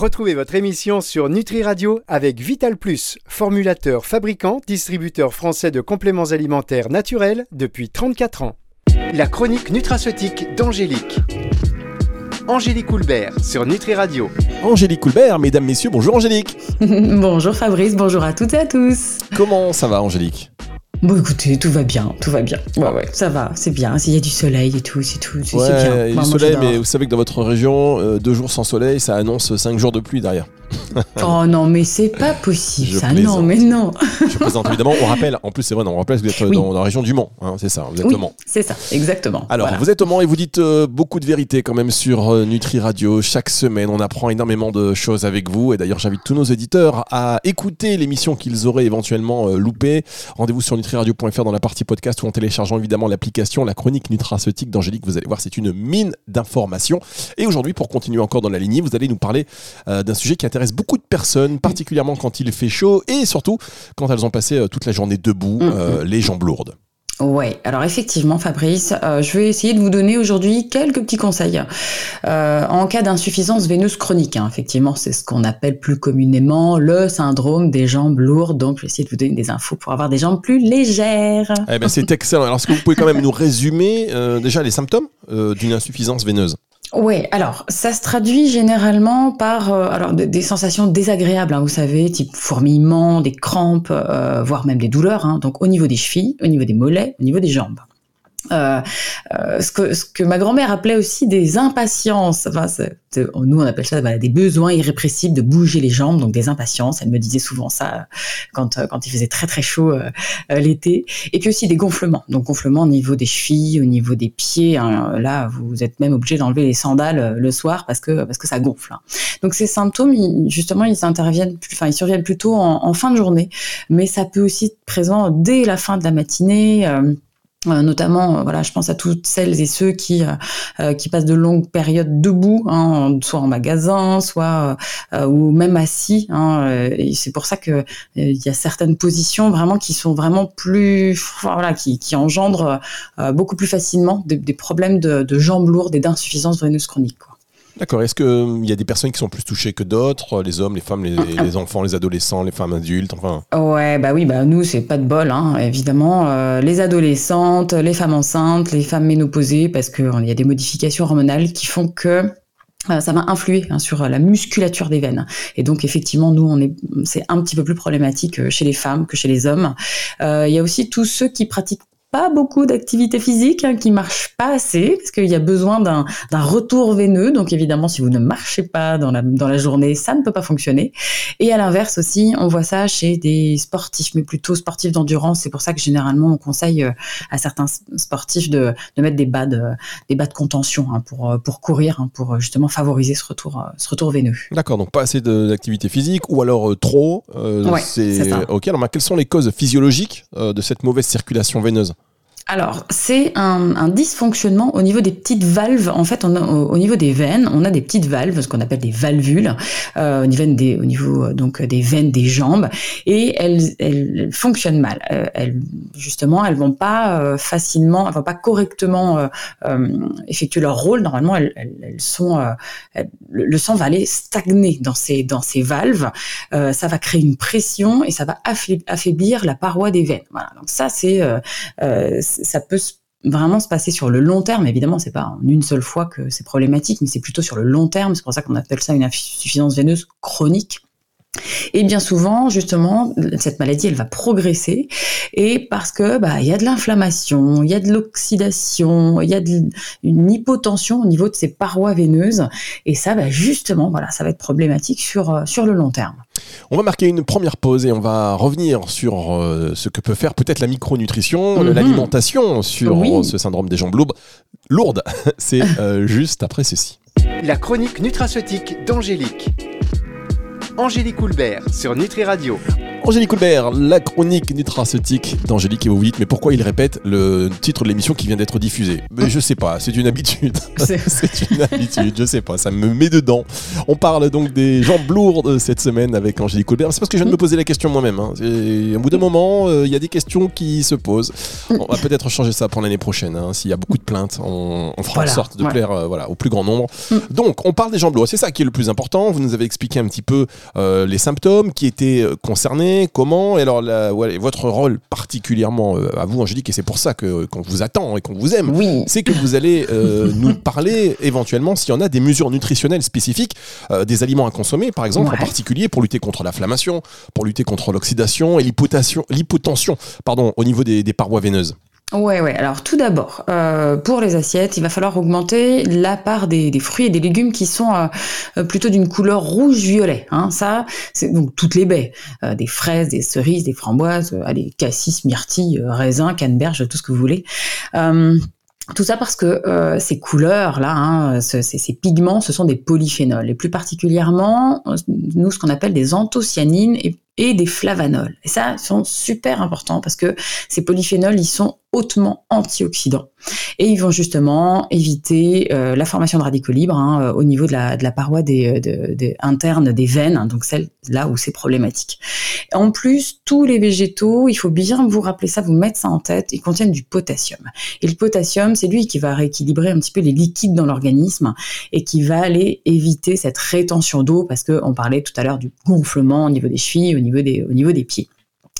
Retrouvez votre émission sur Nutri Radio avec Vital Plus, formulateur, fabricant, distributeur français de compléments alimentaires naturels depuis 34 ans. La chronique nutraceutique d'Angélique. Angélique Coulbert sur Nutri Radio. Angélique Coulbert, mesdames, messieurs, bonjour Angélique. bonjour Fabrice, bonjour à toutes et à tous. Comment ça va Angélique? Bon, écoutez, tout va bien, tout va bien. Ouais, ouais, ça va, c'est bien. S'il y a du soleil et tout, c'est tout, c'est ouais, bien. Il y a du soleil, mais vous savez que dans votre région, euh, deux jours sans soleil, ça annonce cinq jours de pluie derrière. oh non, mais c'est pas possible ça. Non, mais non. je plaisante évidemment. On rappelle, en plus, c'est vrai, on rappelle que vous êtes dans, la région du Mans. Hein, c'est ça, vous êtes oui, au Mans. C'est ça, exactement. Alors, voilà. vous êtes au Mans et vous dites euh, beaucoup de vérités quand même sur euh, Nutri Radio. Chaque semaine, on apprend énormément de choses avec vous. Et d'ailleurs, j'invite tous nos éditeurs à écouter l'émission qu'ils auraient éventuellement euh, loupée. Rendez-vous sur nutriradio.fr dans la partie podcast ou en téléchargeant évidemment l'application La Chronique Nutraceutique d'Angélique. Vous allez voir, c'est une mine d'informations. Et aujourd'hui, pour continuer encore dans la lignée, vous allez nous parler euh, d'un sujet qui intéresse beaucoup de personnes, particulièrement quand il fait chaud et surtout quand elles ont passé euh, toute la journée debout, euh, les jambes lourdes. Ouais, alors effectivement, Fabrice, euh, je vais essayer de vous donner aujourd'hui quelques petits conseils euh, en cas d'insuffisance veineuse chronique. Hein. Effectivement, c'est ce qu'on appelle plus communément le syndrome des jambes lourdes. Donc, je vais essayer de vous donner des infos pour avoir des jambes plus légères. Eh ben, c'est excellent. Alors, est-ce que vous pouvez quand même nous résumer euh, déjà les symptômes d'une insuffisance veineuse? Ouais, alors ça se traduit généralement par euh, alors des, des sensations désagréables, hein, vous savez, type fourmillement, des crampes, euh, voire même des douleurs. Hein, donc au niveau des chevilles, au niveau des mollets, au niveau des jambes. Euh, euh, ce, que, ce que ma grand-mère appelait aussi des impatiences. Enfin, c'est, nous, on appelle ça voilà, des besoins irrépressibles de bouger les jambes, donc des impatiences. Elle me disait souvent ça quand, quand il faisait très très chaud euh, l'été. Et puis aussi des gonflements. Donc gonflements au niveau des chevilles, au niveau des pieds. Hein. Là, vous êtes même obligé d'enlever les sandales le soir parce que, parce que ça gonfle. Hein. Donc ces symptômes, ils, justement, ils interviennent, enfin, ils surviennent plutôt en, en, fin de journée, mais ça peut aussi être présent dès la fin de la matinée. Euh, euh, notamment, voilà, je pense à toutes celles et ceux qui euh, qui passent de longues périodes debout, hein, soit en magasin, soit euh, ou même assis. Hein, et c'est pour ça que il y a certaines positions vraiment qui sont vraiment plus, voilà, qui, engendrent beaucoup plus facilement des, problèmes de, de, jambes lourdes et d'insuffisance veineuse chronique. D'accord. Est-ce qu'il y a des personnes qui sont plus touchées que d'autres Les hommes, les femmes, les, enfants, les adolescents, les femmes adultes, enfin? Ouais, bah oui, bah nous, c'est pas de bol, hein, évidemment. Euh, les adolescentes, les femmes enceintes, les femmes ménopausées, parce qu'il y a des modifications hormonales qui font que euh, ça va influer hein, sur la musculature des veines. Et donc effectivement, nous, on est, c'est un petit peu plus problématique chez les femmes que chez les hommes. Euh, il y a aussi tous ceux qui pratiquent pas beaucoup d'activité physique, hein, qui marche pas assez, parce qu'il y a besoin d'un, retour veineux. Donc évidemment, si vous ne marchez pas dans la, dans la journée, ça ne peut pas fonctionner. Et à l'inverse aussi, on voit ça chez des sportifs, mais plutôt sportifs d'endurance. C'est pour ça que généralement, on conseille à certains sportifs de, de mettre des bas de, des bas de contention hein, pour, pour courir, hein, pour justement favoriser ce retour, ce retour veineux. D'accord, donc pas assez d'activité physique, ou alors euh, trop. Euh, ouais, c'est... Ok, alors quelles sont les causes physiologiques euh, de cette mauvaise circulation veineuse? Alors, c'est un, dysfonctionnement au niveau des petites valves. En fait, on a, au, au, niveau des veines, on a des petites valves, ce qu'on appelle des valvules, euh, au niveau, des, au niveau donc des veines des jambes, et elles, fonctionnent mal. Euh, elles, justement, elles vont pas euh, facilement, elles vont pas correctement euh, effectuer leur rôle. Normalement, elles, elles sont, le sang va aller stagner dans ces dans ces valves. ça va créer une pression et ça va affaiblir la paroi des veines. Voilà. Donc ça, c'est ça peut vraiment se passer sur le long terme. Évidemment, c'est pas en une seule fois que c'est problématique, mais c'est plutôt sur le long terme. C'est pour ça qu'on appelle ça une insuffisance veineuse chronique. Et bien souvent, justement, cette maladie, elle va progresser, et parce que bah il y a de l'inflammation, il y a de l'oxydation, il y a de, une hypotension au niveau de ces parois veineuses, et ça, bah justement, voilà, ça va être problématique sur sur le long terme. On va marquer une première pause et on va revenir sur euh, ce que peut faire peut-être la micronutrition, mm-hmm. l'alimentation sur oui. ce syndrome des jambes lourdes. Lourdes, c'est euh, juste après ceci. La chronique nutraceutique d'Angélique. Angélique Coulbert sur Nutri Radio. Angélique Coulbert, la chronique nutraceutique d'Angélique et vous vous dites mais pourquoi il répète le titre de l'émission qui vient d'être diffusée? Mais je sais pas, c'est une habitude. c'est une habitude, je sais pas, ça me met dedans. On parle donc des jambes lourdes cette semaine avec Angélique Coulbert. C'est parce que je viens de me poser la question moi-même. Hein. Au bout d'un moment, euh, il y a des questions qui se posent. On va peut-être changer ça pour l'année prochaine. Hein. S'il y a beaucoup de plaintes, on, fera en sorte de plaire euh, voilà, au plus grand nombre. Mm. Donc, on parle des jambes lourdes. C'est ça qui est le plus important. Vous nous avez expliqué un petit peu euh, les symptômes qui étaient concernés comment, et alors votre rôle particulièrement euh, à vous, Angélique, et c'est pour ça que qu'on vous attend et qu'on vous aime, c'est que vous allez euh, nous parler éventuellement s'il y en a des mesures nutritionnelles spécifiques, euh, des aliments à consommer, par exemple, en particulier pour lutter contre l'inflammation, pour lutter contre l'oxydation et l'hypotension, pardon, au niveau des parois veineuses. Ouais, ouais. Alors tout d'abord, euh, pour les assiettes, il va falloir augmenter la part des, fruits et des légumes qui sont euh, plutôt d'une couleur rouge-violet. Hein. Ça, c'est donc toutes les baies, euh, des fraises, des cerises, des framboises, allez, cassis, myrtilles, raisins, canneberges, tout ce que vous voulez. Tout ça parce que ces couleurs-là, hein, ces, ces, pigments, ce sont des polyphénols, et plus particulièrement, nous, ce qu'on appelle des anthocyanines et, et des flavanols. Et ça, sont super importants parce que ces polyphénols, ils sont hautement antioxydants. Et ils vont justement éviter euh, la formation de radicaux libres hein, euh, au niveau de la, paroi euh, interne des veines, hein, donc celle là où c'est problématique. En plus, tous les végétaux, il faut bien vous rappeler ça, vous mettre ça en tête, ils contiennent du potassium. Et le potassium, c'est lui qui va rééquilibrer un petit peu les liquides dans l'organisme et qui va aller éviter cette rétention d'eau parce qu'on parlait tout à l'heure du gonflement au niveau des chevilles, au niveau des, au niveau des pieds.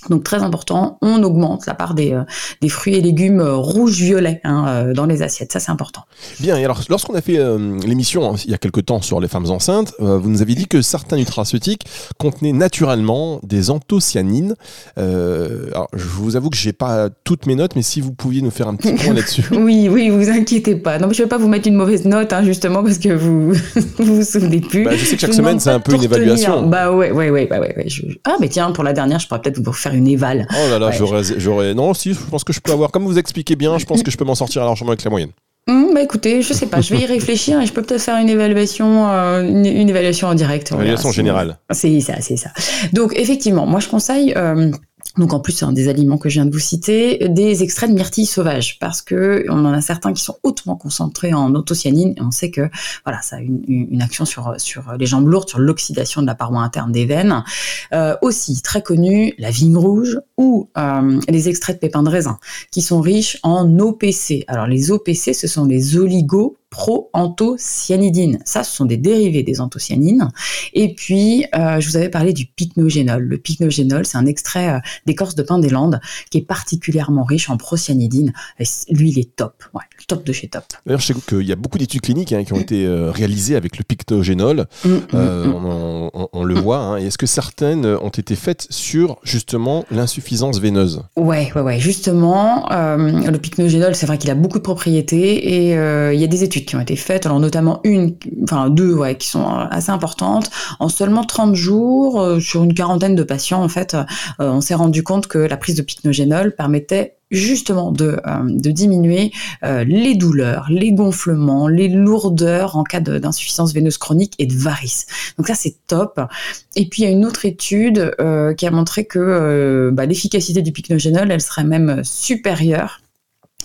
Donc très important, on augmente la part des, euh, des fruits et légumes euh, rouges-violets hein, euh, dans les assiettes, ça c'est important. Bien, et alors lorsqu'on a fait l'émission hein, il y a quelque temps sur les femmes enceintes, vous nous avez dit que certains nutraceutiques contenaient naturellement des anthocyanines. alors je vous avoue que j'ai pas toutes mes notes, mais si vous pouviez nous faire un petit point là-dessus. oui, oui, vous inquiétez pas. Non, mais je vais pas vous mettre une mauvaise note, hein, justement parce que vous vous, vous souvenez plus. Bah, je sais que chaque semaine c'est un peu une évaluation. Bah ouais, ouais, ouais, bah, ouais. ouais. Ah mais tiens, pour la dernière, je pourrais peut-être vous faire une éval. Oh là là, j'aurais, Non, si, je pense que je peux avoir. Comme vous expliquez bien, je pense que je peux m'en sortir largement avec la moyenne. Hum, bah écoutez, je sais pas, je vais y réfléchir et je peux peut-être faire une évaluation, euh, une, évaluation en direct. Une évaluation générale. C'est ça, c'est ça. Donc effectivement, moi je conseille. Euh, donc en plus, un des aliments que je viens de vous citer, des extraits de myrtille sauvage, parce que on en a certains qui sont hautement concentrés en autocyanine, et on sait que voilà, ça a une, une action sur sur les jambes lourdes, sur l'oxydation de la paroi interne des veines. Euh, aussi très connu, la vigne rouge ou euh, les extraits de pépins de raisin, qui sont riches en OPC. Alors les OPC, ce sont les oligos proanthocyanidine. Ça, ce sont des dérivés des anthocyanines. Et puis, euh, je vous avais parlé du pycnogénol. Le pycnogénol, c'est un extrait euh, d'écorce de pin des Landes qui est particulièrement riche en procyanidine. lui, il est top. Ouais, top de chez top. D'ailleurs, je sais qu'il y a beaucoup d'études cliniques hein, qui ont été euh, réalisées avec le pycnogénol. Mm, mm, mm. on, le voit. Hein. Est-ce que certaines ont été faites sur, justement, l'insuffisance veineuse? Ouais, ouais, ouais. Justement, le pycnogénol, c'est vrai qu'il a beaucoup de propriétés et il y a des études qui ont été faites, alors notamment une, enfin deux, ouais, qui sont assez importantes. En seulement 30 jours, euh, sur une quarantaine de patients, en fait, euh, on s'est rendu compte que la prise de pycnogénol permettait justement de, euh, de diminuer les douleurs, les gonflements, les lourdeurs en cas d'insuffisance veineuse chronique et de varices. Donc ça c'est top. Et puis il y a une autre étude qui a montré que bah, l'efficacité du pycnogénol, elle serait même supérieure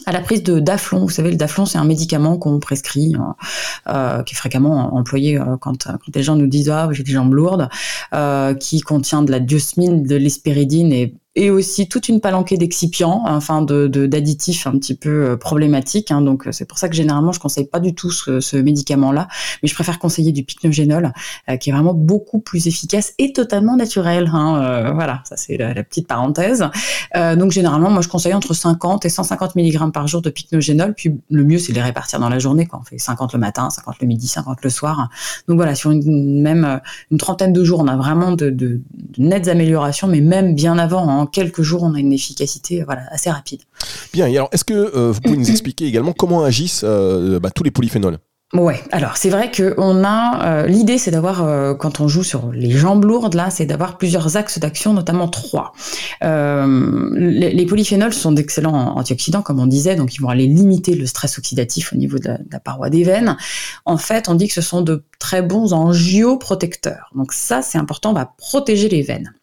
à la prise de daflon. Vous savez, le daflon, c'est un médicament qu'on prescrit, euh, euh, qui est fréquemment employé euh, quand, quand les gens nous disent ah j'ai des jambes lourdes, qui contient de la diosmine, de l'espéridine et et aussi toute une palanquée d'excipients, enfin de d'additifs un petit peu euh, problématiques. Hein, donc c'est pour ça que généralement je conseille pas du tout ce, ce médicament-là, mais je préfère conseiller du pycnogénol, euh, qui est vraiment beaucoup plus efficace et totalement naturel. Hein, euh, voilà, ça c'est la, petite parenthèse. Euh, donc généralement, moi je conseille entre 50 et 150 mg par jour de pycnogénol. Puis le mieux c'est de les répartir dans la journée. Quand on fait 50 le matin, 50 le midi, 50 le soir. Donc voilà, sur une même une trentaine de jours, on a vraiment de, de, de nettes améliorations, mais même bien avant. Hein, quelques jours, on a une efficacité voilà, assez rapide. Bien, et alors est-ce que euh, vous pouvez nous expliquer également comment agissent euh, bah, tous les polyphénols? Ouais, alors c'est vrai que on a euh, l'idée, c'est d'avoir quand on joue sur les jambes lourdes là, c'est d'avoir plusieurs axes d'action, notamment trois. les, polyphénols sont d'excellents antioxydants, comme on disait, donc ils vont aller limiter le stress oxydatif au niveau de la, de la, paroi des veines. En fait, on dit que ce sont de très bons angioprotecteurs. Donc ça, c'est important, on va protéger les veines.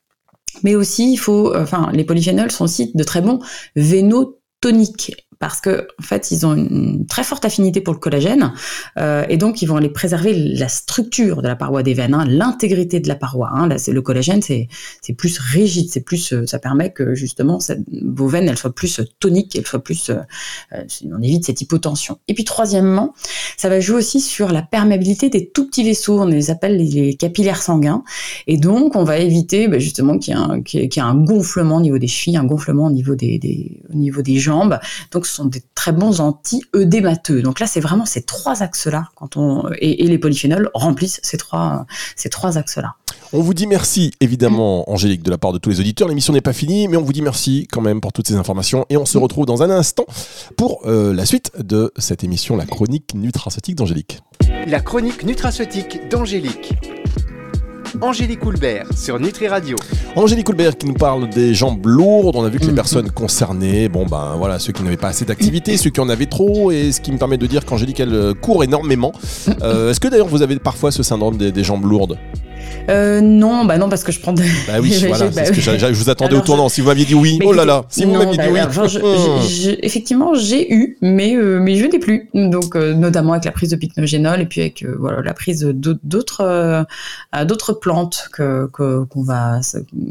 Mais aussi, il faut, enfin, les polyphénols sont aussi de très bons vénotoniques parce que en fait ils ont une très forte affinité pour le collagène euh, et donc ils vont aller préserver la structure de la paroi des veines, hein, l'intégrité de la paroi. Hein. Là, le collagène, c'est c'est plus rigide, c'est plus euh, ça permet que justement cette, vos veines elles soient plus toniques, elles soient plus euh, euh, on évite cette hypotension. Et puis troisièmement, ça va jouer aussi sur la perméabilité des tout petits vaisseaux, on les appelle les, capillaires sanguins et donc on va éviter bah, justement qu'il y, ait un, qu'il y ait un gonflement au niveau des chevilles, un gonflement au niveau des, des au niveau des jambes. Donc sont des très bons anti-œdémateux. Donc là, c'est vraiment ces trois axes-là quand on et, les polyphénols remplissent ces trois ces trois axes-là. On vous dit merci évidemment, Angélique, de la part de tous les auditeurs. L'émission n'est pas finie, mais on vous dit merci quand même pour toutes ces informations et on se retrouve dans un instant pour euh, la suite de cette émission, la chronique nutraceutique d'Angélique. La chronique nutraceutique d'Angélique. Angélique Coulbert sur Nutri Radio. Angélique Coulbert qui nous parle des jambes lourdes. On a vu que les mhm. personnes concernées, bon ben voilà, ceux qui n'avaient pas assez d'activité, ceux qui en avaient trop, et ce qui me permet de dire qu'Angélique elle euh, court énormément. Euh, est-ce que d'ailleurs vous avez parfois ce syndrome des jambes lourdes? Euh, non, bah non, parce que je prends des. Bah oui, voilà, c'est ce que je vous attendais au tournant. Si vous m'aviez dit oui, oh là là, si vous m'aviez dit bah, oui. effectivement, j'ai eu, mais, euh, mais je n'ai plus. Donc, euh, notamment avec la prise de pycnogénol et puis avec voilà, la prise d'autres d'autres plantes que qu'on va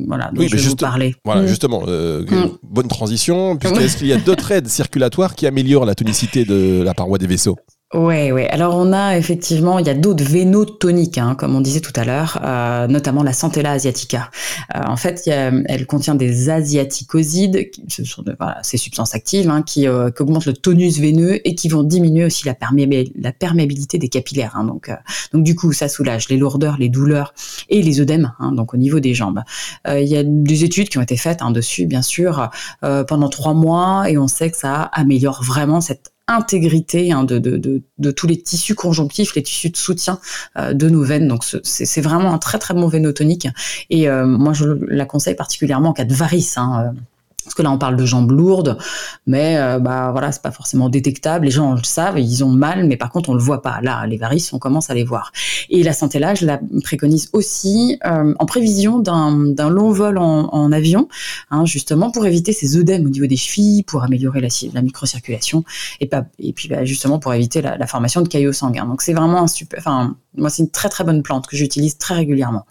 voilà dont je vais vous parler. Voilà, mm. justement, mm. bonne transition. Est-ce qu'il y a d'autres aides circulatoires qui améliorent la tonicité de la paroi des vaisseaux? Ouais, ouais. Alors on a effectivement, il y a d'autres vénotoniques, hein, comme on disait tout à l'heure, euh, notamment la Centella asiatica. Euh, en fait, elle contient des asiaticosides, ce sont voilà, ces substances actives hein, qui, euh, qui, augmentent le tonus veineux et qui vont diminuer aussi la, perméabilité des capillaires. Hein, donc, euh, donc du coup, ça soulage les lourdeurs, les douleurs et les œdèmes, hein, donc au niveau des jambes. Euh, il y a des études qui ont été faites hein, dessus, bien sûr, pendant trois mois, et on sait que ça améliore vraiment cette intégrité hein, de, de, de, tous les tissus conjonctifs, les tissus de soutien euh, de nos veines. Donc c'est vraiment un très très bon vénotonique et euh, moi je la conseille particulièrement en cas de varices. Hein, euh, parce que là, on parle de jambes lourdes, mais euh, bah voilà, c'est pas forcément détectable. Les gens le savent, ils ont mal, mais par contre, on le voit pas. Là, les varices, on commence à les voir. Et la santé là, je la préconise aussi euh, en prévision d'un long vol en, avion, hein, justement pour éviter ces œdèmes au niveau des chevilles, pour améliorer la, la microcirculation, et pas et puis bah, justement pour éviter la, formation de caillots sanguins. Donc c'est vraiment un super. Enfin, moi, c'est une très très bonne plante que j'utilise très régulièrement.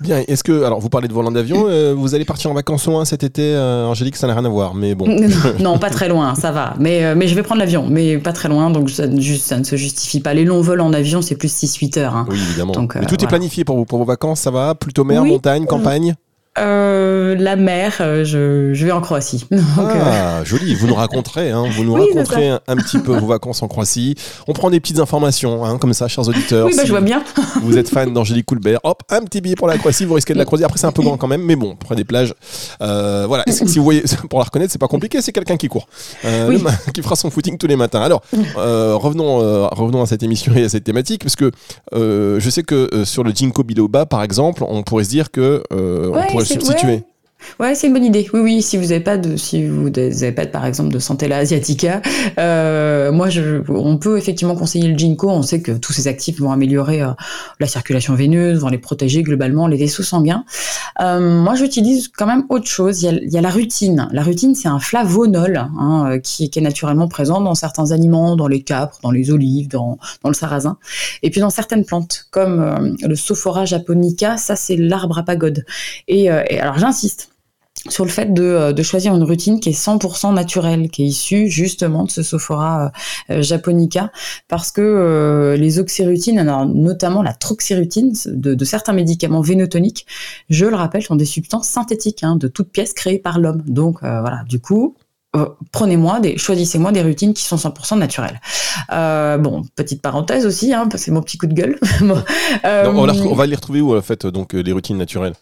Bien, est-ce que, alors vous parlez de volant d'avion, euh, vous allez partir en vacances loin cet été, Angélique ça n'a rien à voir, mais bon. non, pas très loin, ça va. Mais, euh, mais je vais prendre l'avion, mais pas très loin, donc ça, juste, ça ne se justifie pas. Les longs vols en avion, c'est plus 6-8 heures. Hein. Oui, évidemment. Donc, mais tout est planifié pour vous, pour vos vacances, ça va? Plutôt mer, montagne, campagne? Euh, la mer, euh, je, je, vais en Croatie. ah, euh, joli. Vous nous raconterez, hein, vous nous raconterez un, petit peu vos vacances en Croatie. On prend des petites informations, hein, comme ça, chers auditeurs. Oui, bah, je vois bien. vous êtes fan d'Angélique Coulbert, hop, un petit billet pour la Croatie, vous risquez de la croiser. Après, c'est un peu grand quand même, mais bon, près des plages. Euh, voilà. si vous voyez, pour la reconnaître, c'est pas compliqué, c'est quelqu'un qui court, oui. qui fera son footing tous les matins. Alors, revenons, revenons à cette émission et à cette thématique, parce que je sais que sur le Ginkgo biloba, par exemple, on pourrait se dire que on pourrait substituer. Ouais, c'est une bonne idée. Oui, oui. Si vous n'avez pas de, si vous n'avez pas de, par exemple de Centella asiatica, euh, moi, je, on peut effectivement conseiller le ginkgo. On sait que tous ces actifs vont améliorer euh, la circulation veineuse, vont les protéger globalement les vaisseaux sanguins. Euh, moi, j'utilise quand même autre chose. Il y, a, la rutine. La rutine, c'est un flavonol hein, euh, qui, est naturellement présent dans certains aliments, dans les capres, dans les olives, dans, le sarrasin, et puis dans certaines plantes comme euh, le Sophora japonica. Ça, c'est l'arbre à pagode. Et alors, j'insiste sur le fait de, euh, de, choisir une routine qui est 100% naturelle, qui est issue justement de ce Sophora euh, japonica, parce que euh, les oxyrutines, alors notamment la troxyrutine de, de, certains médicaments vénotoniques, je le rappelle, sont des substances synthétiques hein, de toutes pièces créées par l'homme. Donc voilà, du coup, prenez-moi des, choisissez-moi des routines qui sont 100% naturelles. Euh, bon, petite parenthèse aussi, hein, c'est mon petit coup de gueule. on, on, va les retrouver où en fait donc les routines naturelles?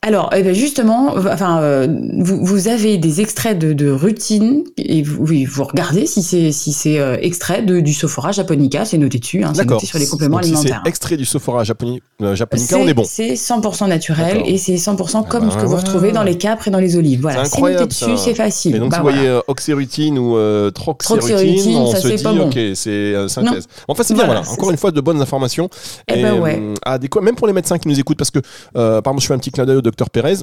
Alors, eh ben, justement, enfin, euh, vous, vous, avez des extraits de, de routine et vous, oui, vous regardez si c'est si c'est euh, extrait de, du Sophora japonica, c'est noté dessus, hein, c'est noté sur les compléments alimentaires. c'est extrait du Sophora euh, japonica, on est bon. C'est 100% naturel et c'est 100% comme ah ce que vous retrouvez dans les capres et dans les olives. Voilà, c'est noté dessus, c'est facile. Et donc, bah, si vous voyez oxyrutine ou troxyrutine, on se dit, ok, c'est synthèse. Enfin, c'est bien, voilà. Encore une fois, de bonnes informations. Eh ben ouais. Même pour les médecins qui nous écoutent, parce que, par exemple, je fais un petit clin d'œil docteur Pérez.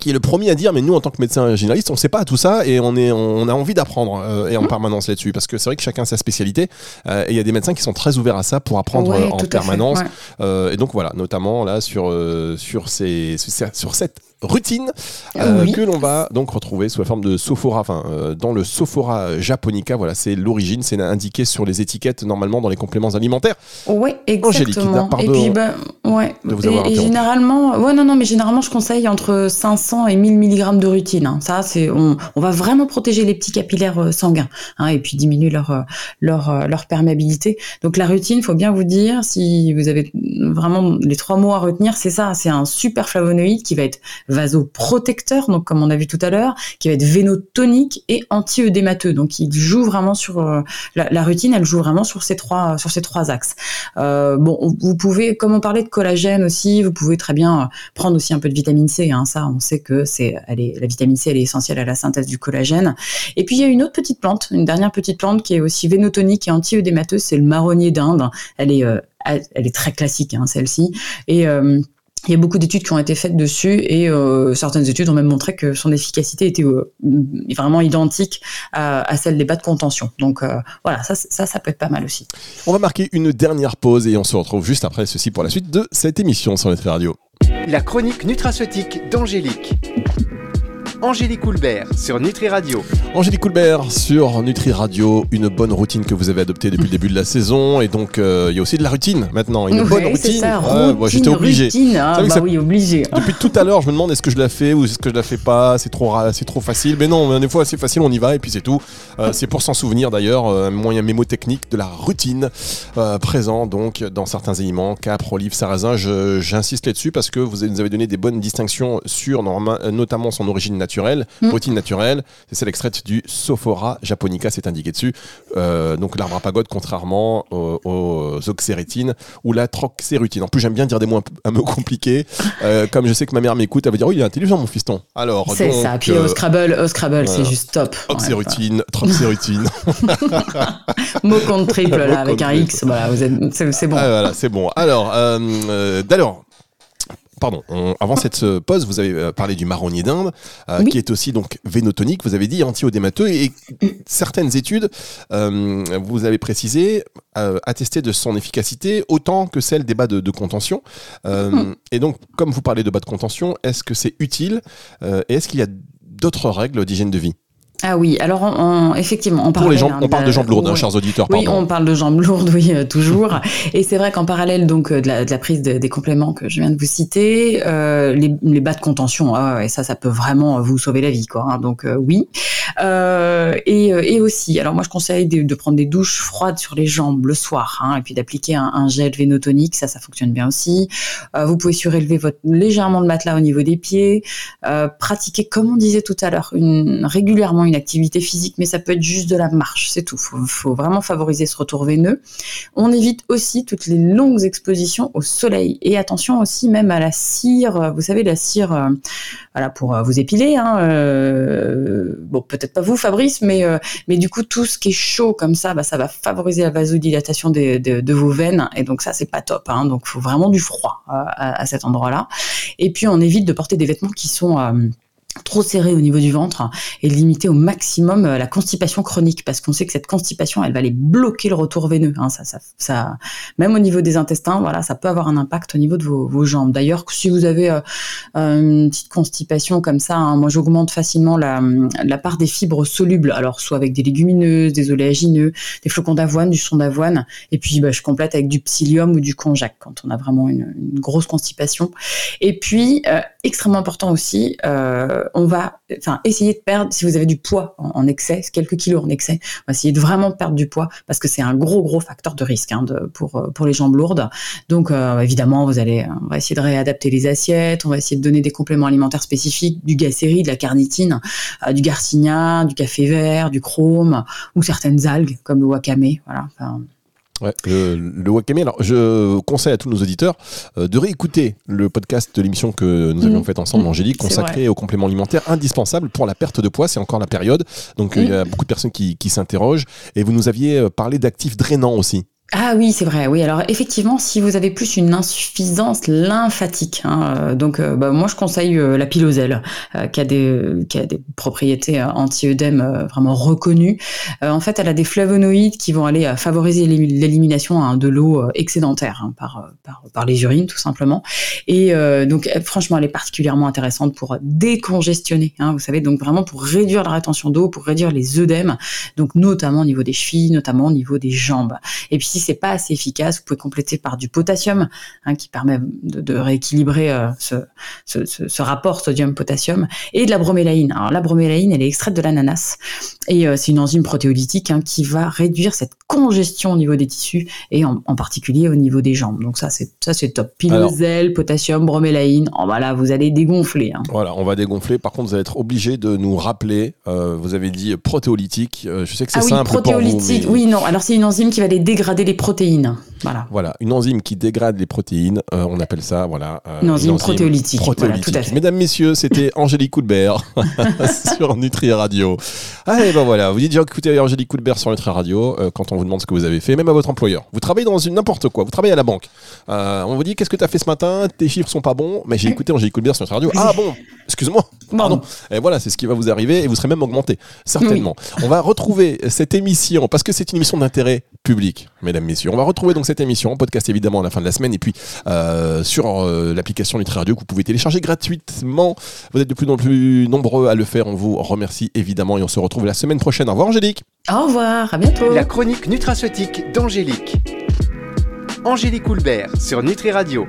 qui est le premier à dire mais nous en tant que médecin généraliste on sait pas tout ça et on est on a envie d'apprendre euh, et en permanence là-dessus parce que c'est vrai que chacun a sa spécialité euh, et il y a des médecins qui sont très ouverts à ça pour apprendre Ouais, en permanence fait, ouais. Euh, et donc voilà notamment là sur euh, sur ces sur cette routine euh, Oui. que l'on va donc retrouver sous la forme de sophora enfin euh, dans le sophora japonica voilà c'est l'origine c'est indiqué sur les étiquettes normalement dans les compléments alimentaires Angélique, exactement. et puis, ben, ouais. de vous et, avoir et généralement, ouais, non, non, mais généralement, je conseille entre 500 et 1000 mg de rutine. hein. Ça, c'est, on, on va vraiment protéger les petits capillaires euh, sanguins, hein, et puis diminuer leur, euh, leur, euh, leur perméabilité. Donc, la rutine, faut bien vous dire, si vous avez vraiment les trois mots à retenir, c'est ça. C'est un super flavonoïde qui va être vasoprotecteur, donc comme on a vu tout à l'heure, qui va être vénotonique et anti-œdémateux. Donc, il joue vraiment sur euh, la, la rutine, elle joue vraiment sur ces trois, sur ces trois axes. Euh, bon, on- vous pouvez, comme on parlait de collagène aussi, vous pouvez très bien euh, prendre aussi un peu de vitamine C. Hein, ça, on sait que c'est, la vitamine C, elle est essentielle à la synthèse du collagène. Et puis il y a une autre petite plante, une dernière petite plante qui est aussi vénotonique et anti-œdémateuse, c'est le marronnier d'Inde. Elle est, euh, elle est très classique, hein, celle-ci. Et il y a beaucoup d'études qui ont été faites dessus et euh, certaines études ont même montré que son efficacité était euh, vraiment identique à, à celle des bas de contention. Donc euh, voilà, ça, ça, ça peut être pas mal aussi. on va marquer une dernière pause et on se retrouve juste après ceci pour la suite de cette émission sur Nutri Radio La chronique nutraceutique d'Angélique. Angélique Houlbert sur Nutri Radio. Angélique Coulbert sur Nutri Radio, une bonne routine que vous avez adoptée depuis le début de la saison. Et donc, euh, il y a aussi de la routine maintenant. Une bonne Ouais, routine. ça, routine, moi, J'étais obligé. routine, ah, que bah ça- oui, obligé. Depuis tout à l'heure, je me demande est-ce que je la fais ou est-ce que je la fais pas? C'est trop, c'est trop facile. Mais non, des fois, c'est facile, on y va et puis c'est tout. Euh, c'est pour s'en souvenir d'ailleurs, euh, un moyen mémotechnique de la routine euh, présent donc dans certains aliments, capre, olive, sarrasin. Je- J'insiste là-dessus parce que vous nous avez donné des bonnes distinctions sur euh, notamment son origine naturelle, Mm. routine naturelle. C'est celle extraite du Sophora japonica, c'est indiqué dessus. Euh, donc l'arbre à pagode, contrairement aux, aux oxérétines ou la troxérutine. En plus, j'aime bien dire des mots un, peu- compliqués. Euh, comme je sais que ma mère m'écoute, elle va dire Oui, il est intelligent, mon fiston. Alors, C'est ça. Puis euh, au Scrabble, au Scrabble, c'est juste top. Oxérutine, troxérutine. Mot contre triple, là, avec un. X. Voilà, c'est, bon. Ah, voilà, c'est bon. Alors, euh, euh, d'ailleurs, Pardon, on- avant cette euh, pause, vous avez euh, parlé du marronnier d'Inde, euh, Oui. qui est aussi donc vénotonique, vous avez dit anti-odémateux, et certaines études, euh, vous avez précisé, euh, attestaient de son efficacité autant que celle des bas de, de contention. Euh, Hmm. Et donc, comme vous parlez de bas de contention, est-ce que c'est utile euh, et est-ce qu'il y a d'autres règles d'hygiène de vie? Ah oui, alors on, on- effectivement, on parle les gens, on parle de jambes lourdes, hein, chers auditeurs, Oui, pardon. on parle de jambes lourdes, oui, euh, toujours. Et c'est vrai qu'en parallèle donc euh, de la, de la prise de- des compléments que je viens de vous citer, euh, les, les bas de contention, ah, et ça, ça peut vraiment vous sauver la vie, quoi. hein. donc euh, oui. Euh, et, euh, et aussi, alors moi je conseille de, de prendre des douches froides sur les jambes le soir, hein, et puis d'appliquer un, un gel vénotonique, ça, ça fonctionne bien aussi. Euh, vous pouvez surélever votre, légèrement le matelas au niveau des pieds, euh, pratiquer, comme on disait tout à l'heure, une, régulièrement une activité physique, mais ça peut être juste de la marche, c'est tout. Faut, faut vraiment favoriser ce retour veineux. On évite aussi toutes les longues expositions au soleil et attention aussi même à la cire. Vous savez la cire, euh, voilà pour euh, vous épiler. Hein, euh, bon peut-être pas vous Fabrice, mais du coup tout ce qui est chaud comme ça, bah, ça va favoriser la vasodilatation de, vos veines et donc ça c'est pas top. Hein, donc faut vraiment du froid à, cet endroit-là. Et puis on évite de porter des vêtements qui sont trop serrés au niveau du ventre et de limiter au maximum euh, la constipation chronique parce qu'on sait que cette constipation elle va aller bloquer le retour veineux hein, ça, ça, ça même au niveau des intestins voilà ça peut avoir un impact au niveau de vos, vos jambes. D'ailleurs si vous avez euh, euh, une petite constipation comme ça hein, moi j'augmente facilement la, la part des fibres solubles. Alors soit avec des légumineuses des oléagineux des flocons d'avoine du son d'avoine et puis bah, je complète avec du psyllium ou du konjac quand on a vraiment une, une grosse constipation. Et puis, euh, extrêmement important aussi, euh, on va enfin, essayer de perdre, si vous avez du poids en, excès, quelques kilos en excès, on va essayer de vraiment perdre du poids parce que c'est un gros, gros facteur de risque hein, de, pour, euh, pour les jambes lourdes. Donc, euh, évidemment, vous allez, on va essayer de réadapter les assiettes, on va essayer de donner des compléments alimentaires spécifiques, du gacérie, de la carnitine, euh, du garcinia, du café vert, du chrome ou certaines algues comme le wakame. Voilà. Ouais, le, le wakame. Alors, je conseille à tous nos auditeurs euh, de réécouter le podcast de l'émission que nous avions Mhm. fait ensemble. Angélique, C'est consacré aux compléments alimentaires indispensables pour la perte de poids. C'est encore la période. Donc, il y a beaucoup de personnes qui, qui s'interrogent. Et vous nous aviez euh, parlé d'actifs drainants aussi. Ah oui, c'est vrai. Oui, alors effectivement, si vous avez plus une insuffisance lymphatique, hein, euh, donc euh, bah, moi je conseille euh, la piloselle, qui a des qui a des propriétés anti-œdème vraiment reconnues. en fait, elle a des flavonoïdes qui vont aller favoriser l'élimination hein, de l'eau excédentaire hein, par, les urines tout simplement. Et donc franchement, elle est particulièrement intéressante pour décongestionner. vous savez, donc vraiment pour réduire la rétention d'eau, pour réduire les œdèmes, donc notamment au niveau des chevilles, notamment au niveau des jambes. Si c'est pas assez efficace, vous pouvez compléter par du potassium, hein, qui permet de, rééquilibrer euh, ce, rapport sodium-potassium, et de la bromélaïne. Alors la bromélaïne, elle est extraite de l'ananas, et euh, c'est une enzyme protéolytique hein, qui va réduire cette congestion au niveau des tissus, et en, particulier au niveau des jambes. Donc ça, c'est ça c'est top. Pilosel, potassium, bromélaïne. Oh, voilà, vous allez dégonfler. Hein. Voilà, on va dégonfler. Par contre, vous allez être obligé de nous rappeler. Euh, vous avez dit protéolytique. je sais que c'est ah simple protéolytique. Pour vous, Oui, non. Alors c'est une enzyme qui va les dégrader les protéines. Voilà. Voilà, une enzyme qui dégrade les protéines. Euh, on appelle ça, voilà. Euh, une, enzyme protéolytique. Mesdames, messieurs, c'était Angélique Coulbert sur Nutri Radio. Allez, ben voilà, vous dites écoutez Angélique Coulbert sur Nutri Radio euh, quand on vous demande ce que vous avez fait, même à votre employeur. Vous travaillez dans une n'importe quoi, vous travaillez à la banque. on vous dit qu'est-ce que tu as fait ce matin? Tes chiffres sont pas bons, mais j'ai écouté Angélique Coulbert sur Nutri Radio. Ah bon, excuse-moi. Pardon. Et voilà, c'est ce qui va vous arriver et vous serez même augmenté, certainement. On va retrouver cette émission parce que c'est une émission d'intérêt public, mesdames, messieurs. On va retrouver donc cette émission en podcast évidemment à la fin de la semaine et puis euh, sur euh, l'application Nutri Radio que vous pouvez télécharger gratuitement. Vous êtes de plus en plus nombreux à le faire. On vous remercie évidemment et on se retrouve la semaine prochaine. Au revoir Angélique. Au revoir, à bientôt. La chronique nutraceutique d'Angélique. Angélique Houlbert sur Nutri Radio.